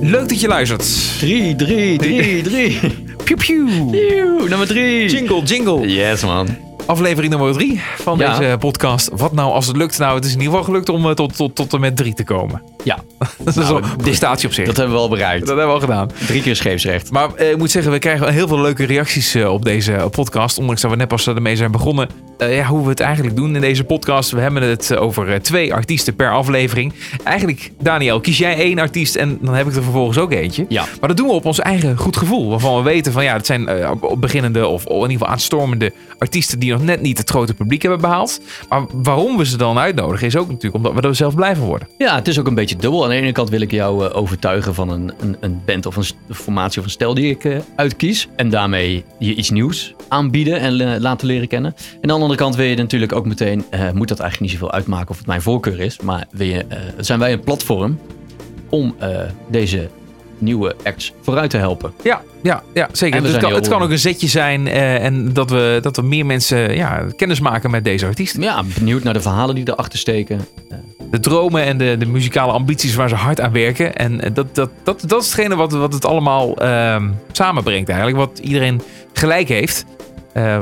Leuk dat je luistert. 3, 3, 3, 3. Pew pew. Nummer 3. Jingle, jingle. Yes, man. Aflevering nummer 3 van Ja. deze podcast. Wat nou als het lukt? Nou, het is in ieder geval gelukt om eh, tot, tot, tot en met 3 te komen. Ja, Dat is Nou, een prestatie op zich. dat hebben we al bereikt. Dat hebben we al gedaan. Drie keer scheepsrecht. Maar eh, ik moet zeggen, we krijgen wel heel veel leuke reacties eh, op deze eh, podcast. Ondanks dat we net pas ermee zijn begonnen. Ja, hoe we het eigenlijk doen in deze podcast. We hebben het over twee artiesten per aflevering. Eigenlijk, Daniel, kies jij één artiest en dan heb ik er vervolgens ook eentje. Ja. Maar dat doen we op ons eigen goed gevoel. Waarvan we weten van ja, het zijn beginnende of in ieder geval aanstormende artiesten die nog net niet het grote publiek hebben behaald. Maar waarom we ze dan uitnodigen is ook natuurlijk omdat we er zelf blij van worden. Ja, het is ook een beetje dubbel. Aan de ene kant wil ik jou eh, overtuigen van een, een, een band of een formatie of een stijl die ik eh, uitkies. En daarmee je iets nieuws aanbieden en eh, laten leren kennen. En aan de andere kant wil je natuurlijk ook meteen, moet dat eigenlijk niet zoveel uitmaken of het mijn voorkeur is. Maar wil je, zijn wij een platform om deze nieuwe acts vooruit te helpen. Ja, ja, ja zeker. Dus het, kan, het kan ook een zetje zijn eh, en dat we, dat we meer mensen ja, kennis maken met deze artiesten. Ja, benieuwd naar de verhalen die erachter steken. De dromen en de, de muzikale ambities waar ze hard aan werken. En eh, dat, dat, dat, dat is hetgene wat, wat het allemaal ehm, samenbrengt eigenlijk. Wat iedereen gelijk heeft. Eh,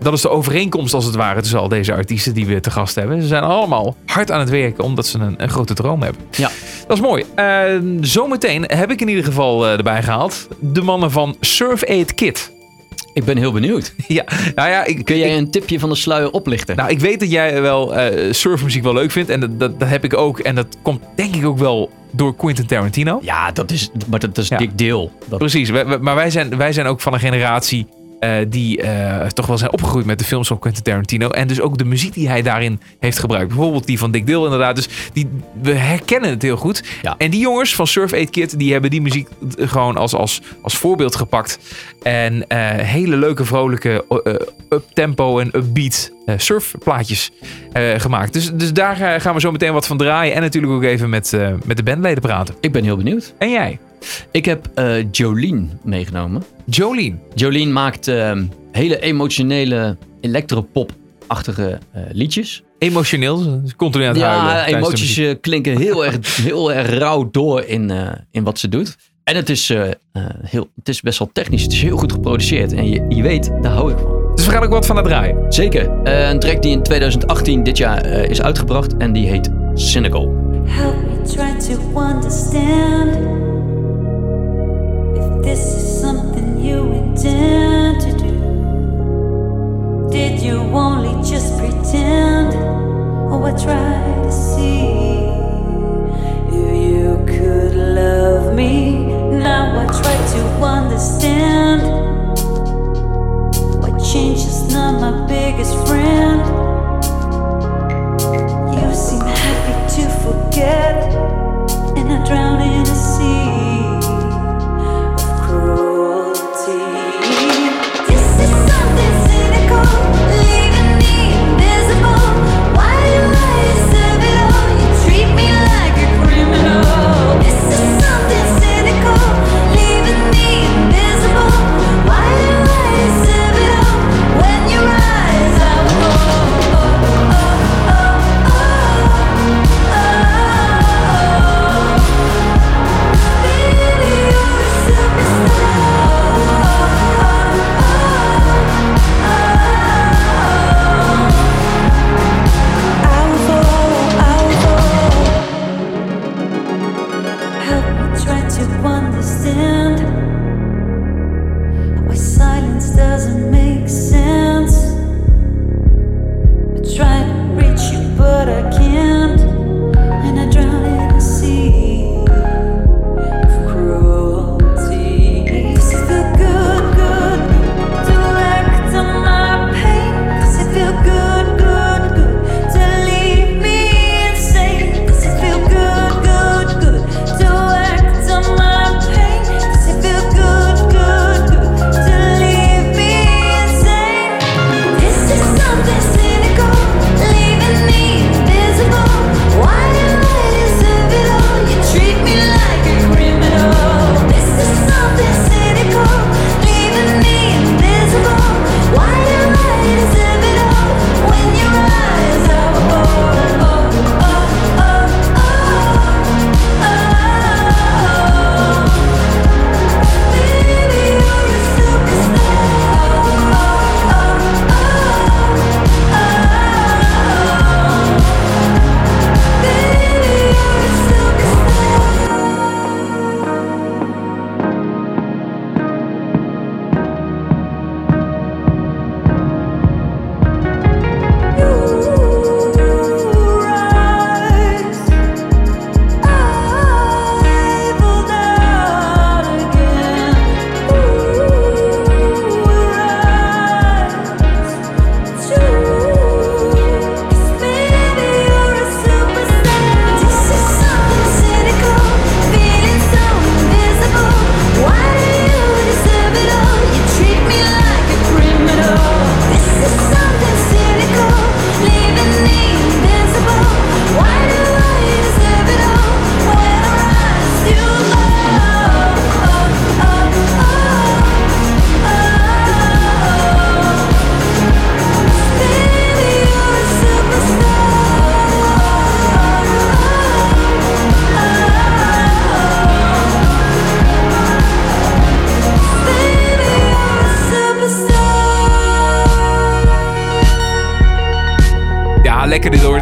dat is de overeenkomst als het ware tussen al deze artiesten die we te gast hebben. Ze zijn allemaal hard aan het werken omdat ze een, een grote droom hebben. Ja. Dat is mooi. Eh, zometeen heb ik in ieder geval eh, erbij gehaald de mannen van Surf Aid Kit. Ik ben heel benieuwd. Ja, nou ja, ik, Kun jij ik- een tipje van de sluier oplichten? nou, ik weet dat jij wel eh, surfmuziek wel leuk vindt. En dat, dat, dat heb ik ook. En dat komt denk ik ook wel door Quentin Tarantino. Ja, dat is, maar dat is Ja. dik deel. Dat, Precies. Wij- maar wij zijn, wij zijn ook van een generatie eh, die eh, toch wel zijn opgegroeid met de films van Quentin Tarantino. En dus ook de muziek die hij daarin heeft gebruikt. Bijvoorbeeld die van Dick Dale inderdaad. Dus die, we herkennen het heel goed. Ja. En die jongens van Surf Aid Kit, die hebben die muziek gewoon als, als, als voorbeeld gepakt. En eh, hele leuke, vrolijke, up-tempo en upbeat surfplaatjes gemaakt. Dus, dus daar gaan we zo meteen wat van draaien. En natuurlijk ook even met, met de bandleden praten. Ik ben heel benieuwd. En jij? Ik heb eh, Jolene meegenomen. Jolene. Jolene maakt ehm, hele emotionele electropop-achtige eh, liedjes. Emotioneel, continu aan het huilen. Ja, tijdens de emoties eh, klinken heel erg, heel erg rauw door in, eh, in wat ze doet. En het is, eh, eh, heel, het is best wel technisch. Het is heel goed geproduceerd. En je, je weet, daar hou ik van. Dus we gaan ook wat van het draaien. Zeker. Eh, een track die in 2018 dit jaar eh, is uitgebracht. En die heet Cynical. Help me try to understand this is something you intend to do. Did you only just pretend? Oh, I try to see if you could love me. Now I try to understand why change is not my biggest friend. You seem happy to forget, and I drown in a sea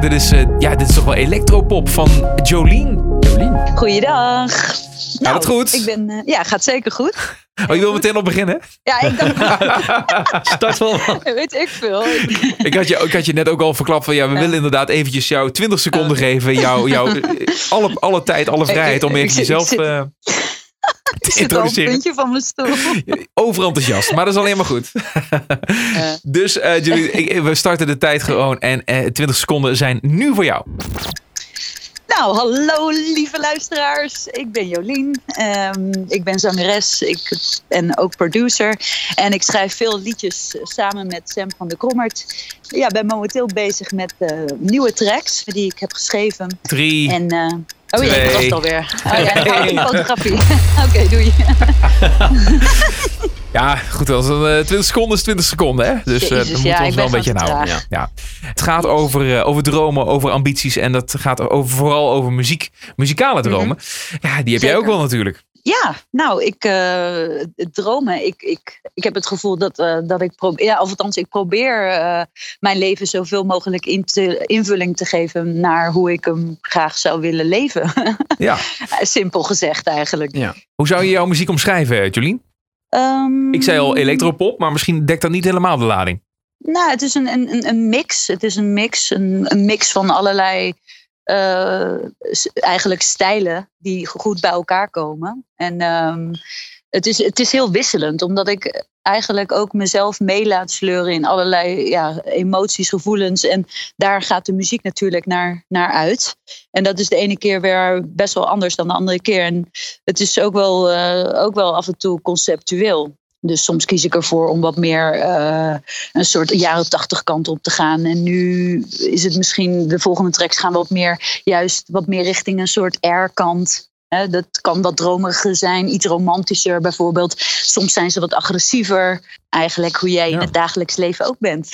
Dit is, eh, ja, dit is toch wel electropop van Jolien. Jolien. Goeiedag. Nou, het goed? Ik ben, eh, ja, gaat zeker goed. Oh, je wil meteen al beginnen? Ja, ik dacht, Start wel. weet ik veel. Ik- had, je, ik had je net ook al verklapt van ja, we willen inderdaad eventjes jou 20 seconden geven. Jou, jou, alle, alle tijd, alle vrijheid om ik even zit- ik jezelf zit- eh, te het introduceren. puntje van mijn stoel. Overenthousiast, maar dat is alleen maar goed. dus eh Julie, ik- we starten de tijd gewoon en eh 20 seconden zijn nu voor jou. Nou, hallo lieve luisteraars. Ik ben Jolien. Ehm, ik ben zangeres ik, en ook producer. En ik schrijf veel liedjes eh, samen met Sam van de Krommert. Ja, ben momenteel bezig met eh, nieuwe tracks die ik heb geschreven. Drie. En, eh, oh ja, Twee. dat was het alweer. Oh ja, oh, fotografie. Oké, doei. Ja, goed, als een, eh, 20 seconden is 20 seconden, hè? Dus eh Jezus, dan moeten ja, we ons wel een beetje houden. Ja. Het gaat over, eh, over dromen, over ambities en dat gaat over, vooral over muziek, muzikale dromen. Ja, die heb jij ook Mhm. Wel natuurlijk. Ja, nou, ik uh, dromen. Ik, ik, ik heb het gevoel dat, uh, dat ik probeer, ja, of althans, ik probeer uh, mijn leven zoveel mogelijk in te, invulling te geven naar hoe ik hem graag zou willen leven. Ja. Simpel gezegd eigenlijk. Ja. Hoe zou je jouw muziek omschrijven, Jolien? Um, ik zei al elektropop, maar misschien dekt dat niet helemaal de lading. Nou, het is een, een, een mix. Het is een mix, een, een mix van allerlei uh, eigenlijk stijlen die goed bij elkaar komen. En um, het, is, het is heel wisselend, omdat ik eigenlijk ook mezelf mee laat sleuren in allerlei ja, emoties, gevoelens. En daar gaat de muziek natuurlijk naar, naar uit. En dat is de ene keer weer best wel anders dan de andere keer. En het is ook wel, uh, ook wel af en toe conceptueel. Dus soms kies ik ervoor om wat meer uh, een soort jaren tachtig kant op te gaan. En nu is het misschien, de volgende tracks gaan wat meer, juist wat meer richting een soort air-kant. He, dat kan wat dromeriger zijn, iets romantischer bijvoorbeeld. Soms zijn ze wat agressiever. Eigenlijk hoe jij ja. in het dagelijks leven ook bent.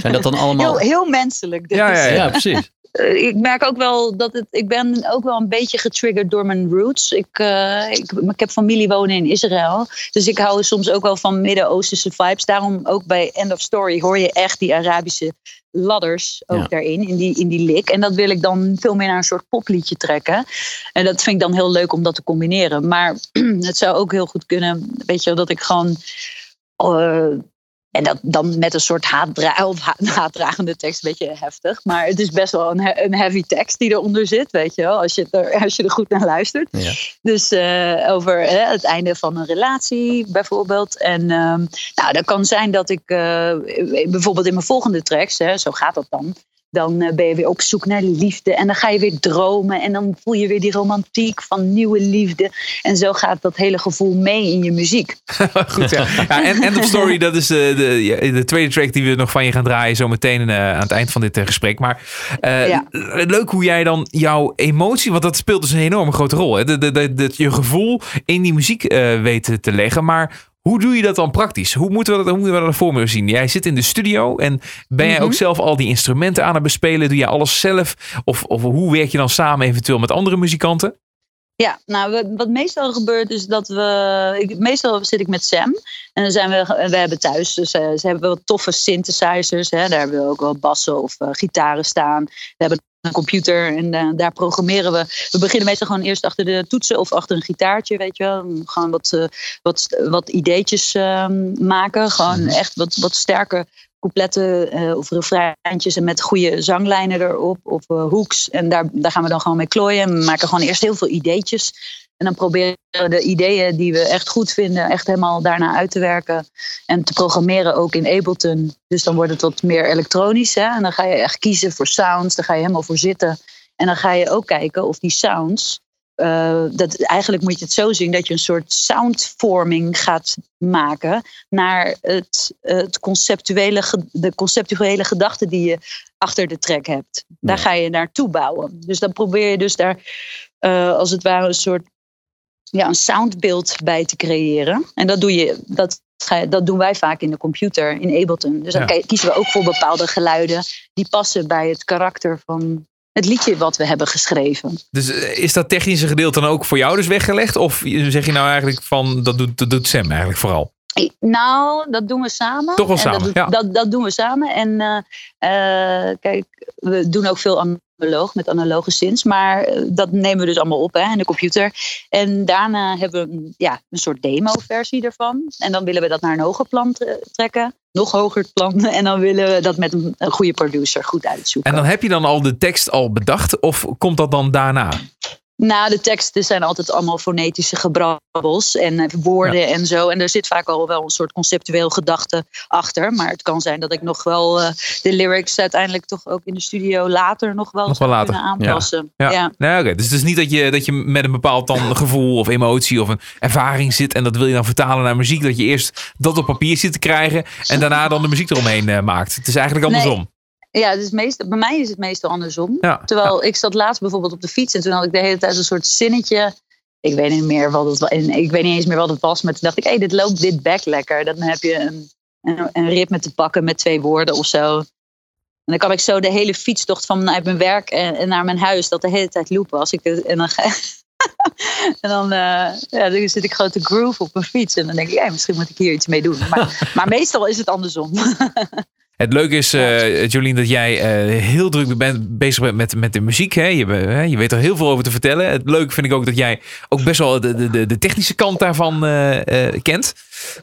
Zijn dat dan allemaal... Heel, heel menselijk. Dit ja, is, ja, ja. ja, precies. Uh, ik merk ook wel dat het. Ik ben ook wel een beetje getriggerd door mijn roots. Ik, uh, ik, ik, heb familie wonen in Israël. Dus ik hou soms ook wel van Midden-Oosterse vibes. Daarom ook bij End of Story hoor je echt die Arabische ladders ook Ja. daarin, in die, in die lik. En dat wil ik dan veel meer naar een soort popliedje trekken. En dat vind ik dan heel leuk om dat te combineren. Maar het zou ook heel goed kunnen, weet je, wel, dat ik gewoon. Uh, en dat dan met een soort haatdra of ha haatdragende tekst, een beetje heftig. Maar het is best wel een, he een heavy tekst die eronder zit, weet je wel. Als je er, als je er goed naar luistert. Ja. Dus uh, over hè, het einde van een relatie bijvoorbeeld. En um, nou, dat kan zijn dat ik uh, bijvoorbeeld in mijn volgende tracks, hè, zo gaat dat dan. Dan uh, ben je weer op zoek naar liefde. En dan ga je weer dromen. En dan voel je weer die romantiek van nieuwe liefde. En zo gaat dat hele gevoel mee in je muziek. Goed, ja. ja en End of Story, dat is de, de, de, tweede track die we nog van je gaan draaien. Zo meteen uh, aan het eind van dit gesprek. Maar uh, ja. leuk hoe jij dan jouw emotie. Want dat speelt dus een enorme grote rol. Hè? Je gevoel in die muziek uh, weet te leggen. Maar hoe doe je dat dan praktisch? Hoe moeten we dat, hoe moeten we dat voor me zien? Jij zit in de studio en ben jij Mhm. ook zelf al die instrumenten aan het bespelen? Doe je alles zelf? Of, of hoe werk je dan samen eventueel met andere muzikanten? Ja, nou, wat meestal gebeurt is dat we. Ik, meestal zit ik met Sam. En dan zijn we. We hebben thuis. Dus uh, ze hebben wel toffe synthesizers. Hè, daar hebben we ook wel bassen of uh, gitaren staan. We hebben een computer en uh, daar programmeren we. We beginnen meestal gewoon eerst achter de toetsen of achter een gitaartje, weet je wel. Gewoon wat, uh, wat, wat ideetjes uh, maken. Gewoon echt wat, wat sterke coupletten uh, of refreintjes en met goede zanglijnen erop of uh, hooks. En daar, daar gaan we dan gewoon mee klooien. En we maken gewoon eerst heel veel ideetjes. En dan proberen we de ideeën die we echt goed vinden, echt helemaal daarna uit te werken. En te programmeren ook in Ableton. Dus dan wordt het wat meer elektronisch. Hè? En dan ga je echt kiezen voor sounds. Daar ga je helemaal voor zitten. En dan ga je ook kijken of die sounds. Uh, dat, eigenlijk moet je het zo zien dat je een soort soundvorming gaat maken naar het, het conceptuele, de conceptuele gedachte die je achter de track hebt. Daar ga je naartoe bouwen. Dus dan probeer je dus daar uh, als het ware een soort ja, een soundbeeld bij te creëren. En dat doe je, dat, dat doen wij vaak in de computer, in Ableton. Dus dan ja. kiezen we ook voor bepaalde geluiden die passen bij het karakter van het liedje wat we hebben geschreven. Dus is dat technische gedeelte dan ook voor jou dus weggelegd? Of zeg je nou eigenlijk van, dat doet, dat doet Sam eigenlijk vooral? Nou, dat doen we samen. Toch wel En samen, Dat, ja. dat, dat doen we samen. En eh, eh, kijk, we doen ook veel analoog met analoge synths. Maar eh, dat nemen we dus allemaal op hè, in de computer. En daarna hebben we een, ja, een soort demo-versie ervan. En dan willen we dat naar een hoger plan tre- trekken. Nog hoger plan. En dan willen we dat met een goede producer goed uitzoeken. En dan heb je dan al de tekst al bedacht of komt dat dan daarna? Nou, de teksten zijn altijd allemaal fonetische gebrabbels en eh, woorden en zo. En er zit vaak al wel een soort conceptueel gedachte achter. Maar het kan zijn dat ik nog wel eh, de lyrics uiteindelijk toch ook in de studio later nog wel, Nog wel zou later. kunnen aanpassen. Ja. Ja. Nou, oké. Dus het is niet dat je, dat je met een bepaald dan gevoel of emotie of een ervaring zit en dat wil je dan vertalen naar muziek. Dat je eerst dat op papier zit te krijgen en daarna dan de muziek eromheen eh, maakt. Het is eigenlijk Nee. Ja, is meestal, bij mij is het meestal andersom. Ja. Terwijl ik zat laatst bijvoorbeeld op de fiets en toen had ik de hele tijd een soort zinnetje. Ik weet niet meer wat het was. en Ik weet niet eens meer wat het was. Maar toen dacht ik, hé, dit loopt dit back lekker. Dan heb je een, een, een ritme te pakken met twee woorden of zo. En dan kan ik zo de hele fietstocht vanuit mijn werk en, en naar mijn huis dat de hele tijd loopen. Als ik en dan ga, en dan, eh, ja, dan zit ik gewoon te groove op mijn fiets. En dan denk ik, ja, misschien moet ik hier iets mee doen. Maar, maar meestal is het andersom. Het leuke is, eh Jolien, dat jij eh, heel druk bent, bezig bent met, met de muziek. Hè? Je, je weet er heel veel over te vertellen. Het leuke vind ik ook dat jij ook best wel de, de, de, technische kant daarvan eh, kent.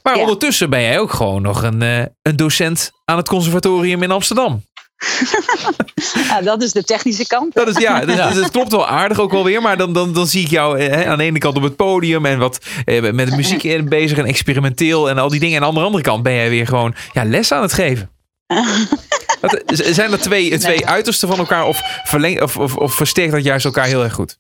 Maar Ja. ondertussen ben jij ook gewoon nog een, een docent aan het conservatorium in Amsterdam. Ja, dat is de technische kant. Dat is ja, dus, dus het klopt wel aardig ook wel weer. Maar dan, dan, dan zie ik jou hè, aan de ene kant op het podium en wat eh, met de muziek bezig en experimenteel en al die dingen. En aan de andere kant ben jij weer gewoon ja, les aan het geven. Zijn dat twee, twee uitersten van elkaar of, verleng, of, of, of versterkt dat juist elkaar heel erg goed?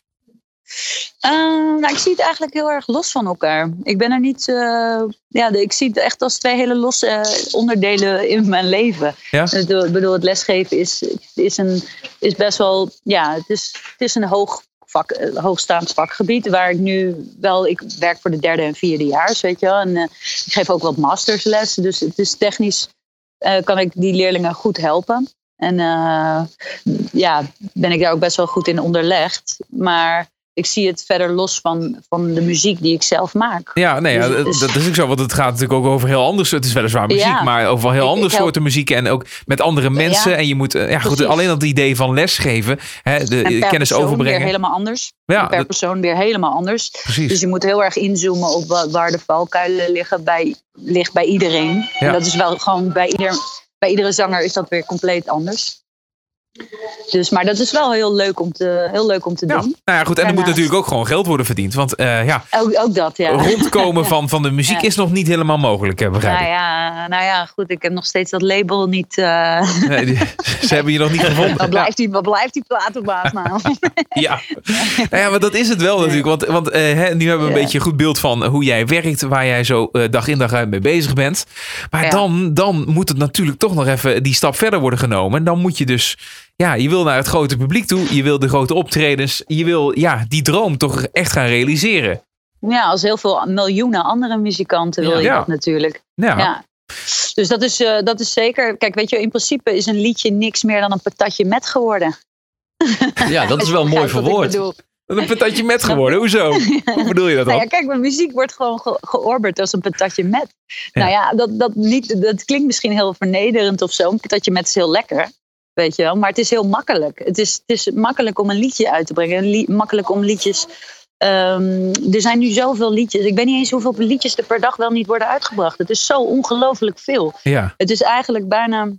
Eh, nou, ik zie het eigenlijk heel erg los van elkaar. Ik ben er niet. eh, ja, ik zie het echt als twee hele losse eh, onderdelen in mijn leven. Ja? Ik bedoel- het lesgeven is, is, een, is best wel. Ja, het is, het is een hoog vak, eh, hoogstaand vakgebied. Waar ik nu wel. Ik werk voor de derde en vierde jaar, weet je wel. En ik geef ook wat masterslessen. Dus het is technisch. Eh, kan ik die leerlingen goed helpen. En eh, ja, ben ik daar ook best wel goed in onderlegd. Maar ik zie het verder los van, van de muziek die ik zelf maak. Ja, nee, ja, Dus- dat, is ook zo. Want het gaat natuurlijk ook over heel anders. Het is weliswaar muziek, Ja. maar over heel andere help- soorten muziek. En ook met andere mensen. Ja. En je moet, eh, ja, goed, alleen dat idee van lesgeven, hè, de En per kennis overbrengen. weer helemaal anders. Ja, En per dat- persoon weer helemaal anders. precies. Dus je moet heel erg inzoomen op wa- waar de valkuilen liggen bij, ligt bij iedereen. Ja. En dat is wel gewoon bij, ieder, bij iedere zanger is dat weer compleet anders. Dus, maar dat is wel heel leuk om te, heel leuk om te Ja. doen. Nou ja, goed. En er moet natuurlijk ook gewoon geld worden verdiend. Want eh, ja, Ook, ook dat, ja. rondkomen van, van de muziek Ja. is nog niet helemaal mogelijk, eh, begrijp Nou ik. ja, nou ja, goed. Ik heb nog steeds dat label niet. eh Nee, die- ze hebben je nog niet gevonden. wat, blijft die, wat blijft die platenbaas nou? Ja. Nou ja, maar dat is het wel natuurlijk. Want, want hè, nu hebben we een beetje een goed beeld van hoe jij werkt, waar jij zo dag in dag uit mee bezig bent. Maar dan, dan moet het natuurlijk toch nog even die stap verder worden genomen. En dan moet je dus, ja, je wil naar het grote publiek toe, je wil de grote optredens, je wil ja, die droom toch echt gaan realiseren. ja, als heel veel miljoenen andere muzikanten wil je dat natuurlijk. Ja, Ja. Dus dat is, eh, dat is zeker. Kijk, weet je, in principe is een liedje niks meer dan een patatje met geworden. Ja, dat is wel mooi verwoord. een patatje met geworden. Hoezo? Hoe bedoel je dat Nou dan? ja, kijk, mijn muziek wordt gewoon ge- georberd als een patatje met. Nou ja, dat, dat, niet, dat klinkt misschien heel vernederend of zo. Een patatje met is heel lekker, weet je wel. Maar het is heel makkelijk. Het is, het is makkelijk om een liedje uit te brengen. Li- makkelijk om liedjes... ehm, er zijn nu zoveel liedjes. Ik weet niet eens hoeveel liedjes er per dag wel niet worden uitgebracht. Het is zo ongelooflijk veel. Ja, Het is eigenlijk bijna...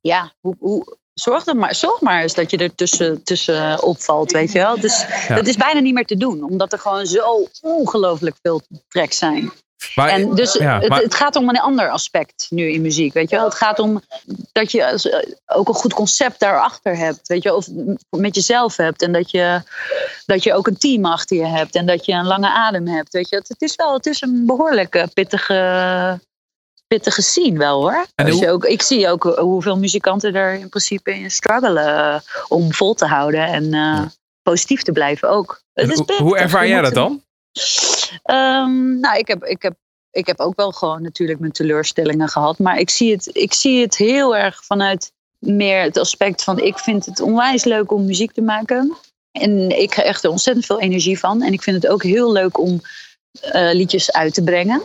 Ja, hoe... hoe Zorg, er maar, zorg maar eens dat je er tussen, tussen opvalt, weet je wel. Dus Ja. het is bijna niet meer te doen, omdat er gewoon zo ongelooflijk veel tracks zijn. Maar, En dus ja, het, maar- het gaat om een ander aspect nu in muziek, weet je wel. Het gaat om dat je eh, ook een goed concept daarachter hebt, weet je. Of met jezelf hebt en dat je, dat je ook een team achter je hebt en dat je een lange adem hebt, weet je. Het, het is wel, het is een behoorlijk eh, pittige, pittige scene wel hoor. Hoe- ook, ik zie ook hoeveel muzikanten er in principe in struggelen eh, om vol te houden en positief te blijven ook. en Het is hoe, ervaar jij dat dan? Ehm, nou, ik heb, ik, heb, ik heb ook wel gewoon natuurlijk mijn teleurstellingen gehad. Maar ik zie het, ik zie het heel erg vanuit meer het aspect van... ik vind het onwijs leuk om muziek te maken. En ik krijg echt er ontzettend veel energie van. En ik vind het ook heel leuk om eh, liedjes uit te brengen.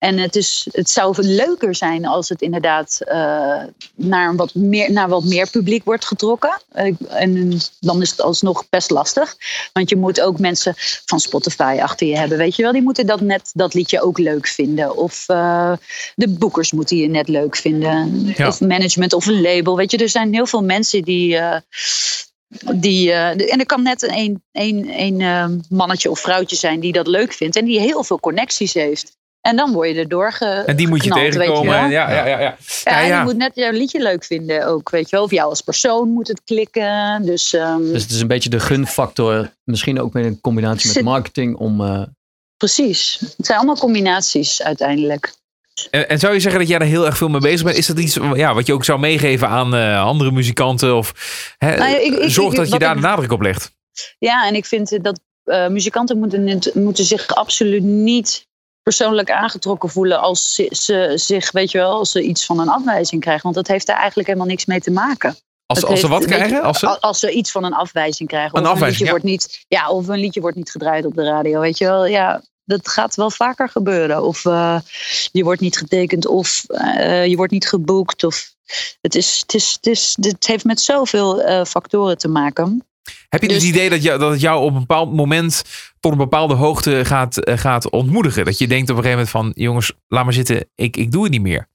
En het, is, het zou leuker zijn als het inderdaad eh, naar, een wat meer, naar wat meer publiek wordt getrokken. En dan is het alsnog best lastig. Want je moet ook mensen van Spotify achter je hebben. Weet je wel, die moeten dat net dat liedje ook leuk vinden. Of eh, de boekers moeten je net leuk vinden. Ja. Of management of een label. Weet je, er zijn heel veel mensen die. eh, die, en er kan net een, een, een mannetje of vrouwtje zijn die dat leuk vindt en die heel veel connecties heeft. En dan word je er doorge. En die moet je geknald, tegenkomen. en ja, ja, ja, ja. Ja, Ja, en ja. die moet net jouw liedje leuk vinden ook, weet je wel. Of jou als persoon moet het klikken. Dus, ehm, Dus het is een beetje de gunfactor. Misschien ook met een combinatie met marketing om... eh, precies. Het zijn allemaal combinaties uiteindelijk. En, en zou je zeggen dat jij er heel erg veel mee bezig bent? Is dat iets ja, wat je ook zou meegeven aan eh, andere muzikanten? Of hè, Nou ja, ik- ik- zorg ik- dat je daar ik- de nadruk op legt? Ja, en ik vind dat eh, muzikanten moeten, moeten zich absoluut niet persoonlijk aangetrokken voelen als ze, ze zich, weet je wel, als ze iets van een afwijzing krijgen. Want dat heeft daar eigenlijk helemaal niks mee te maken. Als, als ze wat krijgen? Als ze... Als, ze iets van een afwijzing krijgen. Een of, afwijzing, een liedje ja. wordt niet, ja, of een liedje wordt niet gedraaid op de radio. Weet je wel, ja, dat gaat wel vaker gebeuren. Of eh, je wordt niet getekend, of eh, je wordt niet geboekt. Of, het, is, het, is, het, is, het heeft met zoveel eh, factoren te maken. Heb je dus het dus- idee dat, jou, dat het jou op een bepaald moment tot een bepaalde hoogte gaat, eh, gaat ontmoedigen? Dat je denkt op een gegeven moment van, jongens, laat maar zitten, ik, ik doe het niet meer.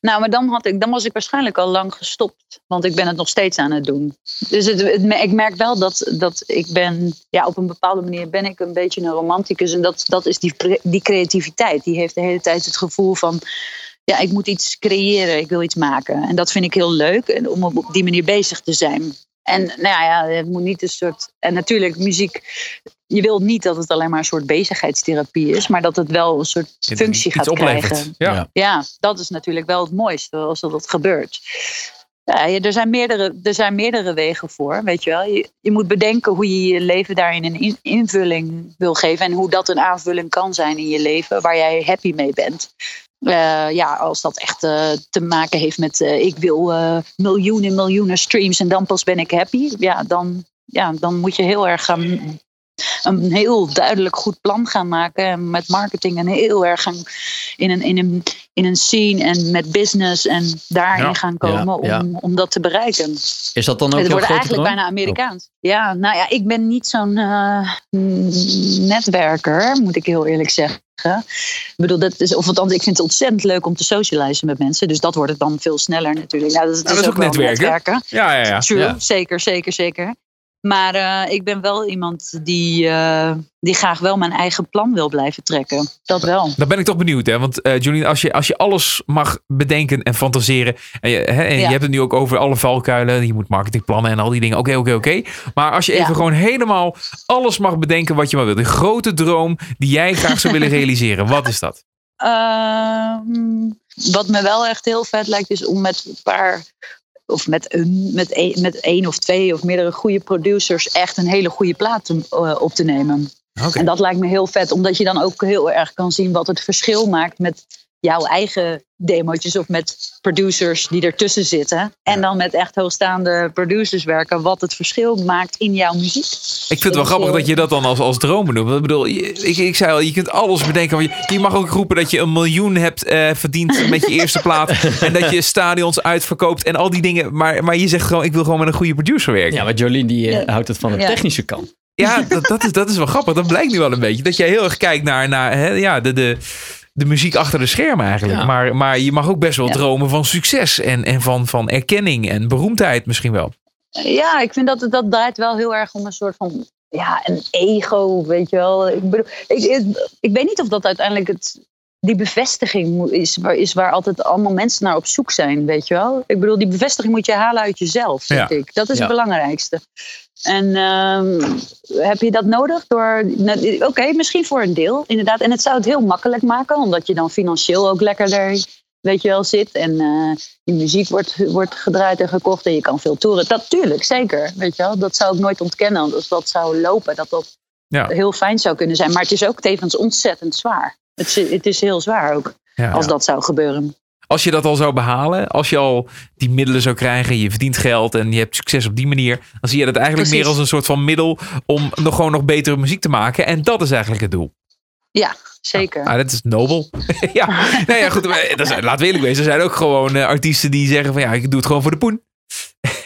Nou, maar dan, had ik, dan was ik waarschijnlijk al lang gestopt. Want ik ben het nog steeds aan het doen. Dus het, het- ik merk wel dat, dat ik ben... Ja, op een bepaalde manier ben ik een beetje een romanticus. En dat, dat is die, die creativiteit. Die heeft de hele tijd het gevoel van... Ja, ik moet iets creëren. Ik wil iets maken. En dat vind ik heel leuk. En om op die manier bezig te zijn. En nou ja, het moet niet een soort... En natuurlijk, muziek... Je wilt niet dat het alleen maar een soort bezigheidstherapie is. Maar dat het wel een soort functie gaat oplevert. krijgen. Ja. Ja. Ja, dat is natuurlijk wel het mooiste als dat, dat gebeurt. Ja, er, zijn meerdere, er zijn meerdere wegen voor, weet je wel. Je, je moet bedenken hoe je je leven daarin een in- invulling wil geven. En hoe dat een aanvulling kan zijn in je leven, waar jij happy mee bent. Eh, ja, als dat echt eh, te maken heeft met eh, ik wil miljoenen, miljoenen streams en dan pas ben ik happy. Ja, dan, ja, dan moet je heel erg gaan een heel duidelijk goed plan gaan maken. En met marketing en heel erg gaan in een, in een, in een scene en met business en daarin Ja. gaan komen Ja, ja. om, om dat te bereiken. is dat dan ook Het wordt eigenlijk droom? bijna Amerikaans. Ja, nou ja, ik ben niet zo'n eh, netwerker, moet ik heel eerlijk zeggen. Ik bedoel, dat is, of althans, ik vind het ontzettend leuk om te socializen met mensen. Dus dat wordt het dan veel sneller natuurlijk. Nou, dat, dat is ook netwerken. netwerken. Ja, ja, ja. True, Ja. zeker, zeker, zeker. Maar eh, ik ben wel iemand die, eh, die graag wel mijn eigen plan wil blijven trekken. Dat wel. Dan ben ik toch benieuwd, hè? Want eh Jolien, als je, als je alles mag bedenken en fantaseren. En, je, hè, en Ja. je hebt het nu ook over alle valkuilen. Je moet marketingplannen en al die dingen. Oké, oké, oké. Maar als je Ja. even gewoon helemaal alles mag bedenken wat je maar wilt. Een grote droom die jij graag zou willen realiseren. Wat is dat? Ehm, wat me wel echt heel vet lijkt, is om met een paar. Of met een, met één, met één of twee of meerdere goede producers echt een hele goede plaat te- eh, op te nemen. En dat lijkt me heel vet, omdat je dan ook heel erg kan zien wat het verschil maakt met jouw eigen demootjes of met producers die ertussen zitten. En dan met echt hoogstaande producers werken, wat het verschil maakt in jouw muziek. Ik vind het wel grappig dat je dat dan als, als droom benoemt. Ik bedoel, ik, ik zei al, je kunt alles bedenken. Want Je, je mag ook roepen dat je een miljoen hebt eh, verdiend met je eerste plaat. En dat je stadions uitverkoopt en al die dingen. Maar, maar je zegt gewoon, ik wil gewoon met een goede producer werken. Ja, maar Jolien die eh, Ja. houdt het van de Ja. technische kant. Ja, dat, dat, is, dat is wel grappig. Dat blijkt nu wel een beetje. Dat jij heel erg kijkt naar, naar hè, ja, de, de, de muziek achter de schermen eigenlijk. Ja. Maar, maar je mag ook best wel Ja. dromen van succes. En, en van, van erkenning en beroemdheid misschien wel. Ja, ik vind dat het- dat draait wel heel erg om een soort van ja, een ego, weet je wel. Ik, bedoel, ik, ik, ik weet niet of dat uiteindelijk het, die bevestiging is waar, is waar altijd allemaal mensen naar op zoek zijn, weet je wel. Ik bedoel, die bevestiging moet je halen uit jezelf, vind Ja. ik. Dat is Ja. het belangrijkste. En ehm, heb je dat nodig? Door, nou, Oké, misschien voor een deel, inderdaad. En het zou het heel makkelijk maken, omdat je dan financieel ook lekkerder, weet je wel, zit. En eh, je muziek wordt, wordt gedraaid en gekocht en je kan veel toeren. Dat tuurlijk, zeker. Weet je wel, dat zou ik nooit ontkennen. Want als dat zou lopen, dat dat Ja. heel fijn zou kunnen zijn. Maar het is ook tevens ontzettend zwaar. Het is, het is heel zwaar ook, Ja. als dat zou gebeuren. Als je dat al zou behalen, als je al die middelen zou krijgen, je verdient geld en je hebt succes op die manier, dan zie je dat eigenlijk Precies. meer als een soort van middel om nog gewoon nog betere muziek te maken. En dat is eigenlijk het doel. Zeker. Ah, dat is nobel. ja, nou ja, goed. maar Dat zijn, laten we eerlijk wezen. Er zijn ook gewoon eh, artiesten die zeggen van ja, ik doe het gewoon voor de poen.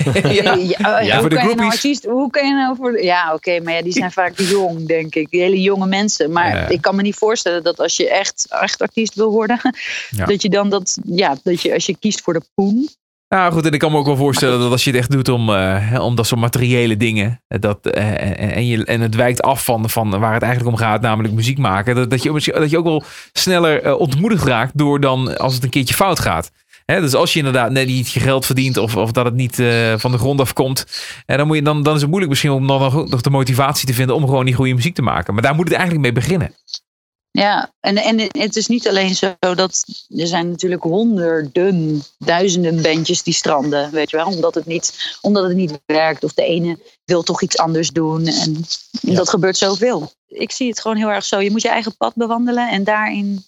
ja. Ja, Ja, hoe voor de kan je nou groupies. artiest, hoe kan je nou voor... Ja, oké, maar ja, die zijn vaak jong, denk ik. Die hele jonge mensen. Maar Ja. ik kan me niet voorstellen dat als je echt, echt artiest wil worden... Ja. dat je dan dat... Ja, dat je als je kiest voor de poen... Nou goed, en ik kan me ook wel voorstellen dat als je het echt doet om, eh, hè, om dat soort materiële dingen. eh, Dat, eh, en, je, en het wijkt af van, van waar het eigenlijk om gaat, namelijk muziek maken. Dat, dat, je, misschien- dat je ook wel sneller ontmoedigd raakt door dan als het een keertje fout gaat. Hè, dus als je inderdaad net niet je geld verdient of, of dat het niet eh, van de grond af komt. En dan, moet je, dan, dan is het moeilijk misschien om dan nog, nog de motivatie te vinden om gewoon die goede muziek te maken. Maar daar moet het eigenlijk mee beginnen. Ja, en, en het is niet alleen zo dat er zijn natuurlijk honderden, duizenden bandjes die stranden, weet je wel, omdat het niet, omdat het niet werkt of de ene wil toch iets anders doen en dat gebeurt zoveel. Ik zie het gewoon heel erg zo. Je moet je eigen pad bewandelen en daarin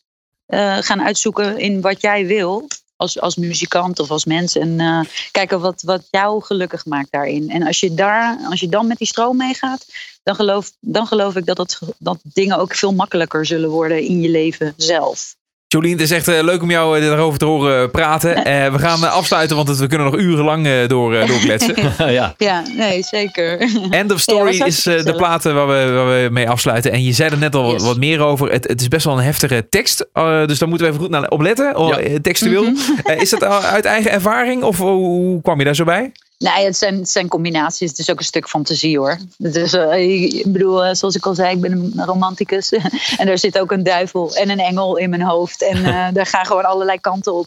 eh, gaan uitzoeken in wat jij wil als, als muzikant of als mens en eh, kijken wat, wat jou gelukkig maakt daarin. En als je, daar, als je dan met die stroom meegaat, dan geloof, dan geloof ik dat, dat dingen ook veel makkelijker zullen worden in je leven zelf. Jolien, het is echt eh, leuk om jou eh, daarover te horen praten. Eh, we gaan afsluiten, want we kunnen nog urenlang door, doorkletsen. ja. Ja, nee, zeker. End of Story is eh, de platen waar we, waar we mee afsluiten. En je zei er net al Yes. wat meer over. Het, het is best wel een heftige tekst. eh, dus daar moeten we even goed naar opletten. Oh, Ja. eh, Textueel. Mhm. Is dat uit eigen ervaring? Of hoe- hoe kwam je daar zo bij? Nee, het zijn, het zijn combinaties. Het is ook een stuk fantasie hoor. Dus, ik bedoel, eh, zoals ik al zei, ik ben een romanticus. en er zit ook een duivel en een engel in mijn hoofd. En eh, daar gaan gewoon allerlei kanten op.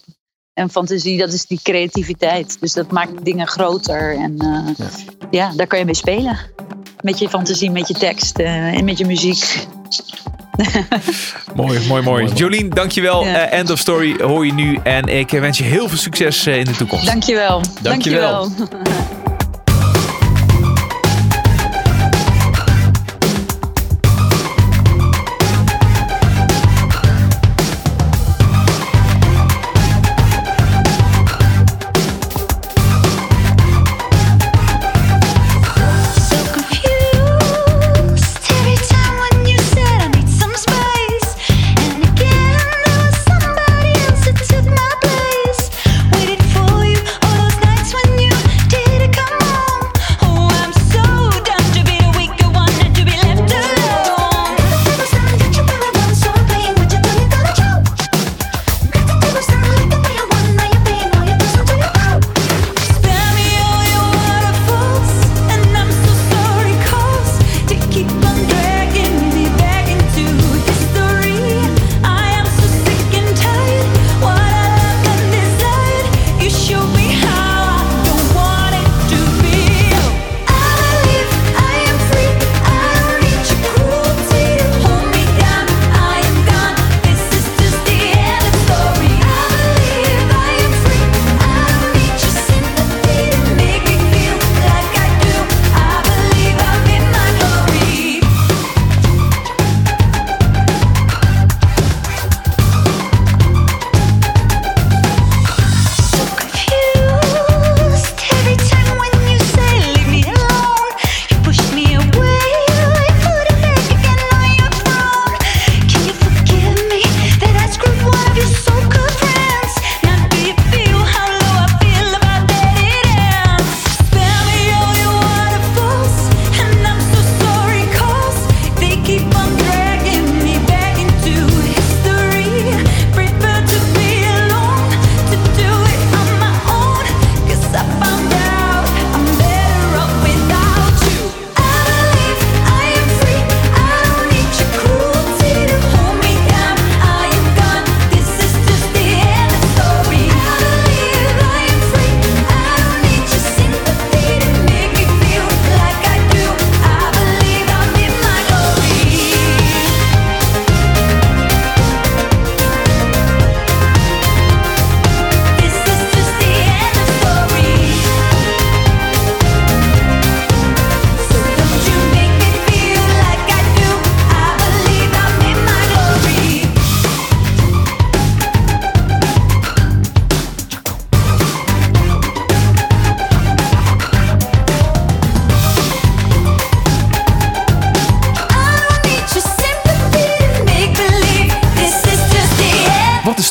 En fantasie, dat is die creativiteit. Dus dat maakt dingen groter. En eh, ja. daar kan je mee spelen. Met je fantasie, met je tekst en met je muziek. Mooi, mooi, mooi. Jolien, dankjewel. Ja. Eh, End of Story hoor je nu. En ik wens je heel veel succes eh, in de toekomst. Dankjewel. Dankjewel. Dankjewel.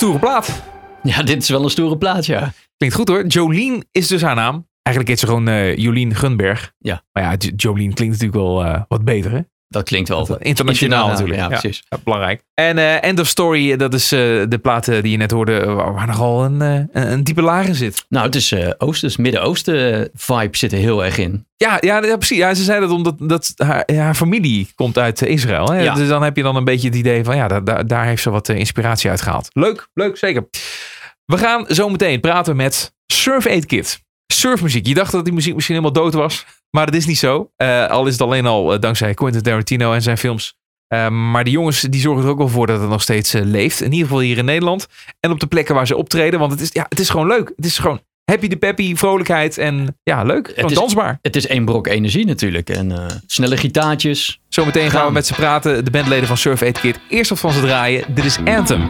stoere plaat. Ja, dit is wel een stoere plaat, ja. Klinkt goed hoor. Jolien is dus haar naam. Eigenlijk heet ze gewoon eh, Jolien Gunberg. Ja. Maar ja, Jo- Jolien klinkt natuurlijk wel eh, wat beter hè. Dat klinkt wel Internationaal, internationaal natuurlijk. Ja, precies. Ja, belangrijk. En eh, End of Story, dat is eh, de plaat eh, die je net hoorde, eh, waar, nogal een, eh, een, diepe laag in zit. Nou, het is eh Oosters, Midden-Oosten vibe zit er heel erg in. Ja, ja, ja precies. Ja, ze zei dat omdat dat haar, familie komt uit eh, Israël. Hè? Ja. Dus dan heb je dan een beetje het idee van ja, daar, heeft ze wat eh, inspiratie uit gehaald. Leuk, leuk, zeker. We gaan zo meteen praten met Surf 8 Kid. Surfmuziek. Je dacht dat die muziek misschien helemaal dood was. Maar dat is niet zo. Eh, al is het alleen al eh, dankzij Quentin Tarantino en zijn films. Eh, maar die jongens die zorgen er ook wel voor dat het nog steeds eh, leeft. In ieder geval hier in Nederland. En op de plekken waar ze optreden. Want het is, ja, het is gewoon leuk. Het is gewoon happy de peppy, vrolijkheid. En ja, leuk. Gewoon is- dansbaar. Het is één brok energie natuurlijk. En snelle gitaartjes. Zometeen gaan we met ze praten. De bandleden van Surf 8 Kid. Eerst wat van ze draaien. Dit is Anthem.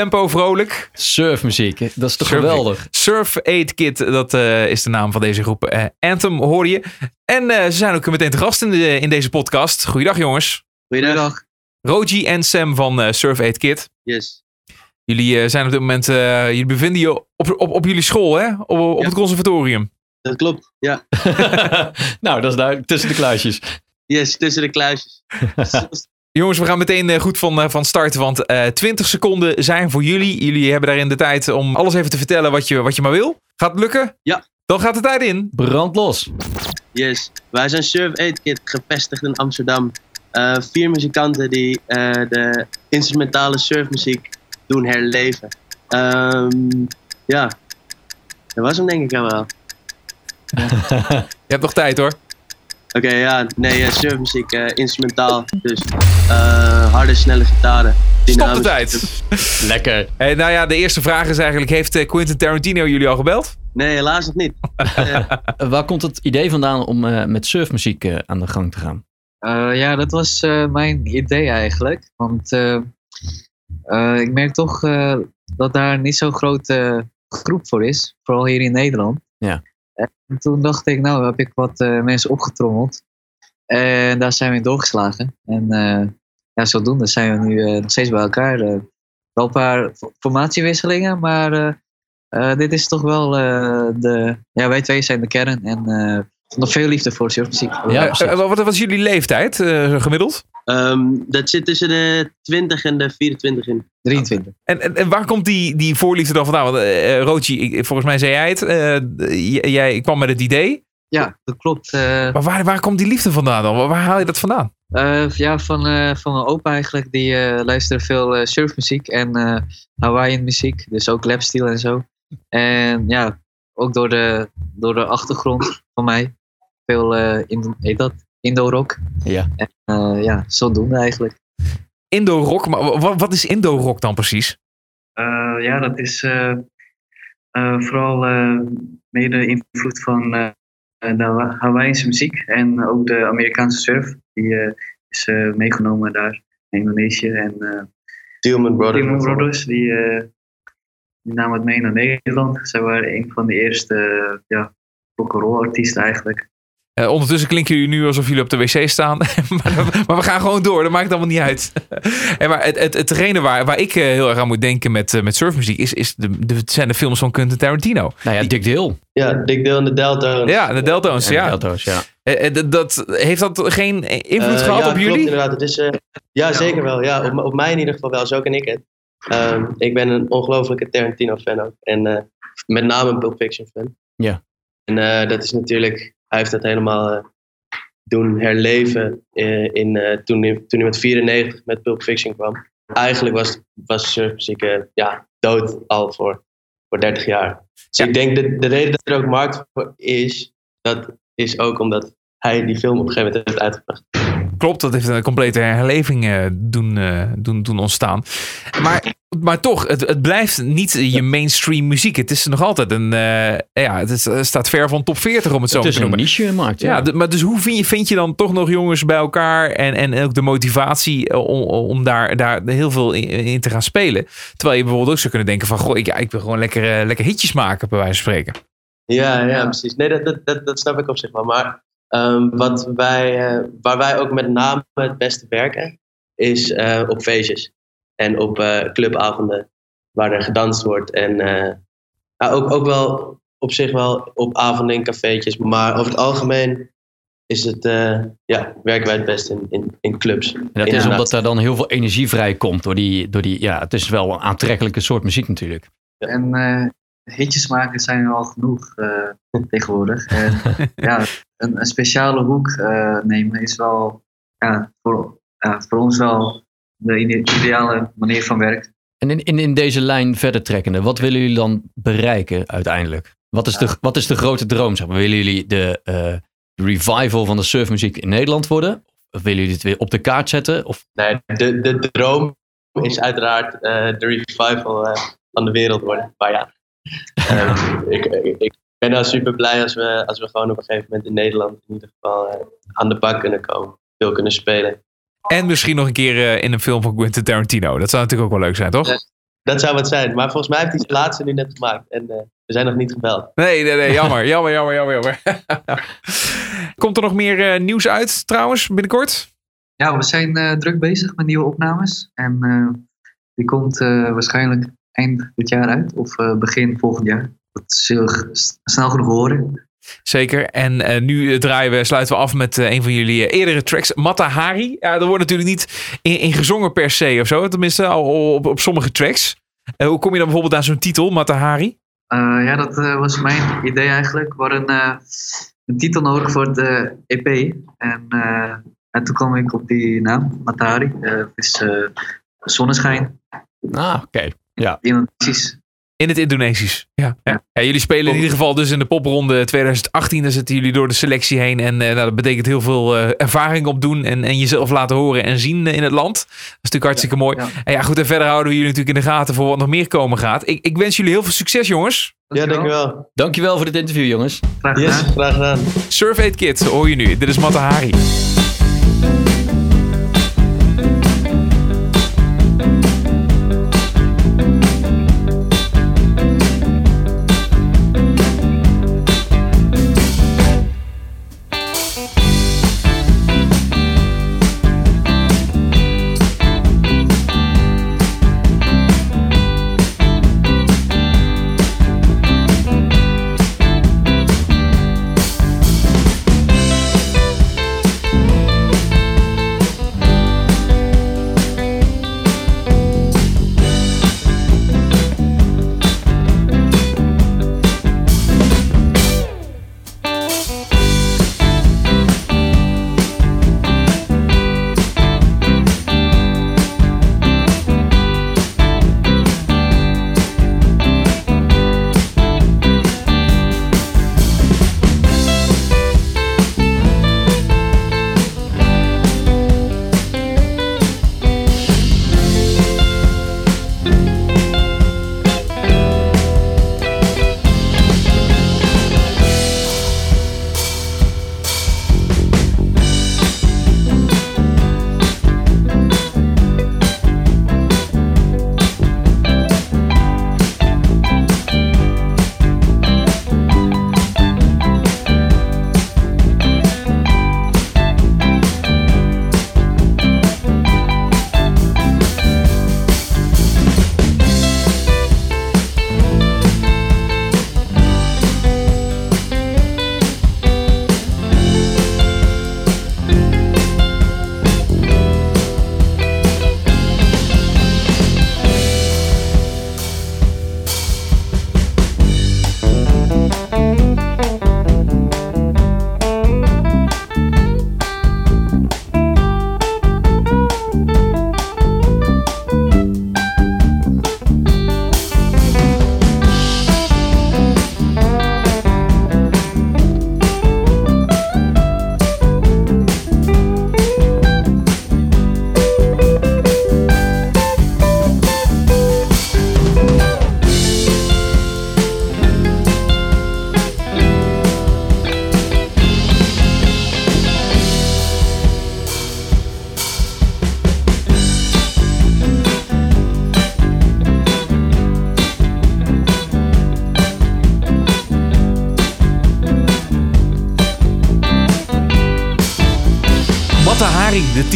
Tempo, vrolijk. Surfmuziek. Dat is toch Surf- geweldig. Surf 8 Kid, dat eh, is de naam van deze groep. Eh, Anthem hoor je. En eh, ze zijn ook meteen te gast in, de, in deze podcast. Goeiedag jongens. Goeiedag. Rogie en Sam van eh, Surf 8 Kid. Yes. Jullie eh, zijn op dit moment, eh, jullie bevinden je op, op, op jullie school, hè? Op, op Ja. het conservatorium. Dat klopt. Ja. nou, dat is duidelijk. Tussen de kluisjes. Yes, tussen de kluisjes. Jongens, we gaan meteen eh, goed van, eh, van start, want eh 20 seconden zijn voor jullie. Jullie hebben daarin de tijd om alles even te vertellen wat je, wat je maar wil. Gaat het lukken? Ja. Dan gaat de tijd in. Brand los. yes. Wij zijn Surf 8 Kid, gevestigd in Amsterdam. Eh, vier muzikanten die eh, de instrumentale surfmuziek doen herleven. Ehm, ja, dat was hem denk ik al wel. Je hebt nog tijd hoor. Oké, ja, nee, surfmuziek, eh, instrumentaal. Dus eh, harde, snelle gitaren. Stop de tijd. Lekker. Hey, nou ja, de eerste vraag is eigenlijk, heeft eh, Quentin Tarantino jullie al gebeld? Nee, helaas nog niet. Waar komt het idee vandaan om eh, met surfmuziek aan de gang te gaan? Eh, ja, dat was eh, mijn idee eigenlijk. Want eh, eh, ik merk toch eh, dat daar niet zo'n grote groep voor is. Vooral hier in Nederland. Ja. En toen dacht ik, nou heb ik wat eh, mensen opgetrommeld. En daar zijn we in doorgeslagen. En eh, ja, zodoende zijn we nu eh, nog steeds bij elkaar. Eh, wel een paar fo- formatiewisselingen, maar eh, eh, dit is toch wel eh, de... Ja, wij twee zijn de kern en eh, nog veel liefde voor surfmuziek. Ja, wat, wat is jullie leeftijd eh, gemiddeld? Ehm, dat zit tussen de 20 en de 24 in. 23. En, en, en waar komt die, die voorliefde dan vandaan? Want eh eh, Rochi, volgens mij zei jij het. eh, jij kwam met het idee. Ja, dat klopt. Eh, Maar waar, waar komt die liefde vandaan dan? Waar, waar haal je dat vandaan? Eh, ja, van, eh, van mijn opa eigenlijk. Die eh luisterde veel eh, surfmuziek en eh Hawaiian muziek. Dus ook lapsteel en zo. En ja, ook door de, door de achtergrond van mij. Veel, eh Indo, heet dat? Indo-rock. Ja. En eh, ja, zodoende eigenlijk. Indo-rock, maar wa- wa- wat is Indo-rock dan precies? Eh, ja, dat is eh, eh, vooral mede invloed van eh, de Hawa- Hawaïische muziek en ook de Amerikaanse surf. Die eh, is eh, meegenomen daar in Indonesië. En eh Tillman Brothers. Brothers, die, eh, die namen het mee naar Nederland. Zij waren een van de eerste ja, rock'n'roll artiesten eigenlijk. Eh, ondertussen klinken jullie nu alsof jullie op de wc staan. maar, maar we gaan gewoon door, dat maakt allemaal niet uit. en maar het, het, hetgene waar, waar ik eh, heel erg aan moet denken met, eh, met surfmuziek is, is de, de, zijn de films van Quentin Tarantino. Nou ja, Dick Dale. Ja, Dick Dale en de Deltones. Ja, de Deltones, En ja. de Delto's, ja. Dat- dat, heeft dat geen invloed Eh, gehad ja, op klopt, jullie? inderdaad. Het is, eh, ja, zeker wel. Ja, op, op mij in ieder geval wel. Zo ken ik het. Ehm, ik ben een ongelofelijke Tarantino-fan ook. En eh, met name een Pulp Fiction-fan. Ja. En eh, dat is natuurlijk... Hij heeft dat helemaal eh, doen herleven eh, in, eh, toen, hij, toen hij met 94 met Pulp Fiction kwam. Eigenlijk was, was surfmuziek ja, dood al voor, voor 30 jaar. Dus Ja. ik denk dat de reden dat er ook markt voor is... Dat is ook omdat hij die film op een gegeven moment heeft uitgebracht. Klopt, dat heeft een complete herleving eh, doen, eh, doen, doen ontstaan. Maar, maar toch, het, het blijft niet je mainstream muziek. Het is nog altijd een. eh, ja, het, is, het staat ver van top 40 om het zo Het maar is te een noemen. niche-markt, Ja, ja. maar dus hoe vind je, vind je dan toch nog jongens bij elkaar en, en ook de motivatie om, om daar, daar heel veel in, in te gaan spelen? Terwijl je bijvoorbeeld ook zou kunnen denken van, goh, ik, ja, ik wil gewoon lekker, lekker hitjes maken, bij wijze van spreken. Ja, ja, precies. Nee, dat, dat, dat, dat snap ik op zich wel. Maar ehm, wat wij, eh, waar wij ook met name het beste werken, is eh, op feestjes. En op eh, clubavonden waar er gedanst wordt. En eh, ja, ook, ook wel op zich wel op avonden in cafeetjes. Maar over het algemeen is het, eh, ja, werken wij het best in, in, in clubs. En dat In is omdat er dan heel veel energie vrijkomt door die, door die... Ja, het is wel een aantrekkelijke soort muziek natuurlijk. En eh, hitjes maken zijn er al genoeg eh, tegenwoordig. En ja, een, een speciale hoek eh, nemen is wel ja, voor, ja, voor ons wel de ide- ideale manier van werken. En in, in, in deze lijn verder trekkende, wat willen jullie dan bereiken uiteindelijk? Wat is de, wat is de grote droom? Zeg maar? Willen jullie de eh, revival van de surfmuziek in Nederland worden? Of willen jullie het weer op de kaart zetten? Of, Nee, de, de droom is uiteraard eh, de revival eh, van de wereld worden. Maar ja, ik, ik, ik ben nou super blij als we, als we gewoon op een gegeven moment in Nederland in ieder geval eh, aan de bak kunnen komen. Veel kunnen spelen. En misschien nog een keer eh, in een film van Quentin Tarantino. Dat zou natuurlijk ook wel leuk zijn, toch? Dat zou wat zijn. Maar volgens mij heeft hij zijn laatste nu net gemaakt. En eh, we zijn nog niet gebeld. Nee, nee, nee, jammer, jammer, jammer, jammer, jammer. Komt er nog meer eh, nieuws uit trouwens binnenkort? Ja, we zijn eh, druk bezig met nieuwe opnames. En eh, die komt eh, waarschijnlijk eind dit jaar uit of eh, begin volgend jaar. Dat zul je snel genoeg horen. Zeker. En eh, nu eh, draaien we, sluiten we af met een van jullie eerdere tracks. Matahari. Ja, er wordt natuurlijk niet in, in gezongen per se of zo. Tenminste, al op, op sommige tracks. Hoe kom je dan bijvoorbeeld aan zo'n titel, Matahari? Ja, dat was mijn idee eigenlijk. We hadden een titel nodig voor de EP. En, en toen kwam ik op die naam, Matahari. Het is zonneschijn, ah, oké. Indonesisch. In het Indonesisch. Ja. ja. Ja, jullie spelen in ieder geval dus in de popronde 2018. Daar zitten jullie door de selectie heen. En eh, nou, dat betekent heel veel eh, ervaring opdoen. En, en jezelf laten horen en zien eh, in het land. Dat is natuurlijk hartstikke mooi. ja. En ja, goed. En verder houden we jullie natuurlijk in de gaten voor wat nog meer komen gaat. Ik, ik wens jullie heel veel succes, jongens. Ja, dankjewel. Dankjewel voor dit interview, jongens. Graag Yes, gedaan. graag gedaan. Surf 8 Kids hoor je nu. Dit is Matahari. Arie,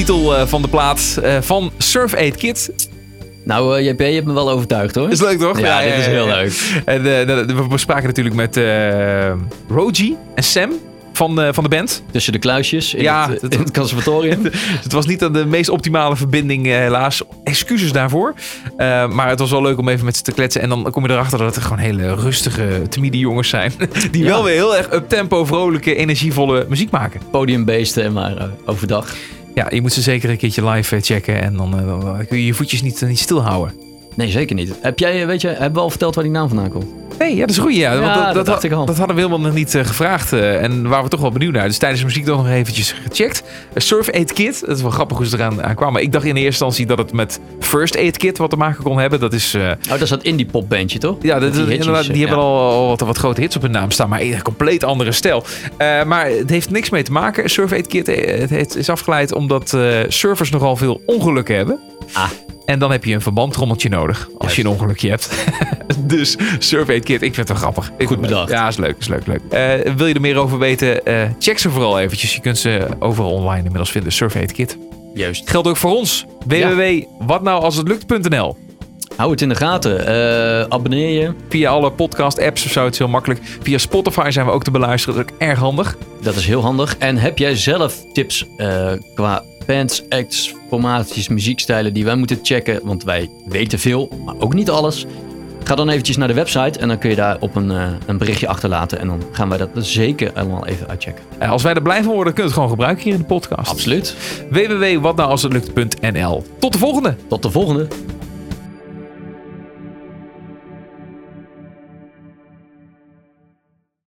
titel eh, van de plaat eh, van Surf 8 Kid. Nou, eh, JP, je hebt me wel overtuigd hoor. Is leuk toch? Ja, dit is heel leuk. En eh, we bespraken natuurlijk met Roji en Sam van, van de band. Tussen de kluisjes in, Ja, het, in het conservatorium. Het was niet de meest optimale verbinding, helaas. Excuses daarvoor. Maar het was wel leuk om even met ze te kletsen. En dan kom je erachter dat het gewoon hele rustige, timide jongens zijn. Die Ja. wel weer heel erg up-tempo, vrolijke, energievolle muziek maken. Podiumbeesten, maar overdag. Ja, je moet ze zeker een keertje live eh, checken. En dan, eh, kun je je voetjes niet, niet stilhouden. Nee, zeker niet. Heb jij, eh, weet je, hebben we al verteld waar die naam vandaan komt? Nee, ja, dat is goed. Ja, want dat dat, dacht had- ik al. dat hadden we helemaal nog niet eh, gevraagd. eh, en waar we toch wel benieuwd naar. Dus tijdens de muziek toch nog eventjes gecheckt. Eh, Surf Aid Kit. Dat is wel grappig hoe ze eraan aan kwamen. Ik dacht in eerste instantie dat het met First Aid Kit wat te maken kon hebben. Dat is... Oh, dat is dat indie popbandje, toch? Ja, dat, die hitjes, hebben al, al wat, wat grote hits op hun naam staan, maar een compleet andere stijl. Maar het heeft niks mee te maken. Surf Aid Kit het, het is afgeleid omdat surfers nogal veel ongelukken hebben. Ah. En dan heb je een verbandtrommeltje nodig als je een ongelukje hebt. dus Surf Aid Kit, ik vind het wel grappig. Goed bedacht. Ja, is leuk, is leuk, leuk. Eh, wil je er meer over weten? eh, check ze vooral eventjes. Je kunt ze overal online inmiddels vinden. Surf Aid Kit. Juist. Geldt ook voor ons. www.watnoualshetlukt.nl Hou het in de gaten. Eh, abonneer je. Via alle podcast-apps of zo, het is heel makkelijk. Via Spotify zijn we ook te beluisteren, dat is ook erg handig. Dat is heel handig. En heb jij zelf tips eh, qua bands, acts, formaties, muziekstijlen die wij moeten checken? Want wij weten veel, maar ook niet alles. Ga dan eventjes naar de website en dan kun je daar op een, eh, een berichtje achterlaten. En dan gaan wij dat zeker allemaal even uitchecken. Eh, als wij er blij van worden, kunnen we het gewoon gebruiken hier in de podcast. Absoluut. www.watnoualshetlukt.nl Tot de volgende! Tot de volgende.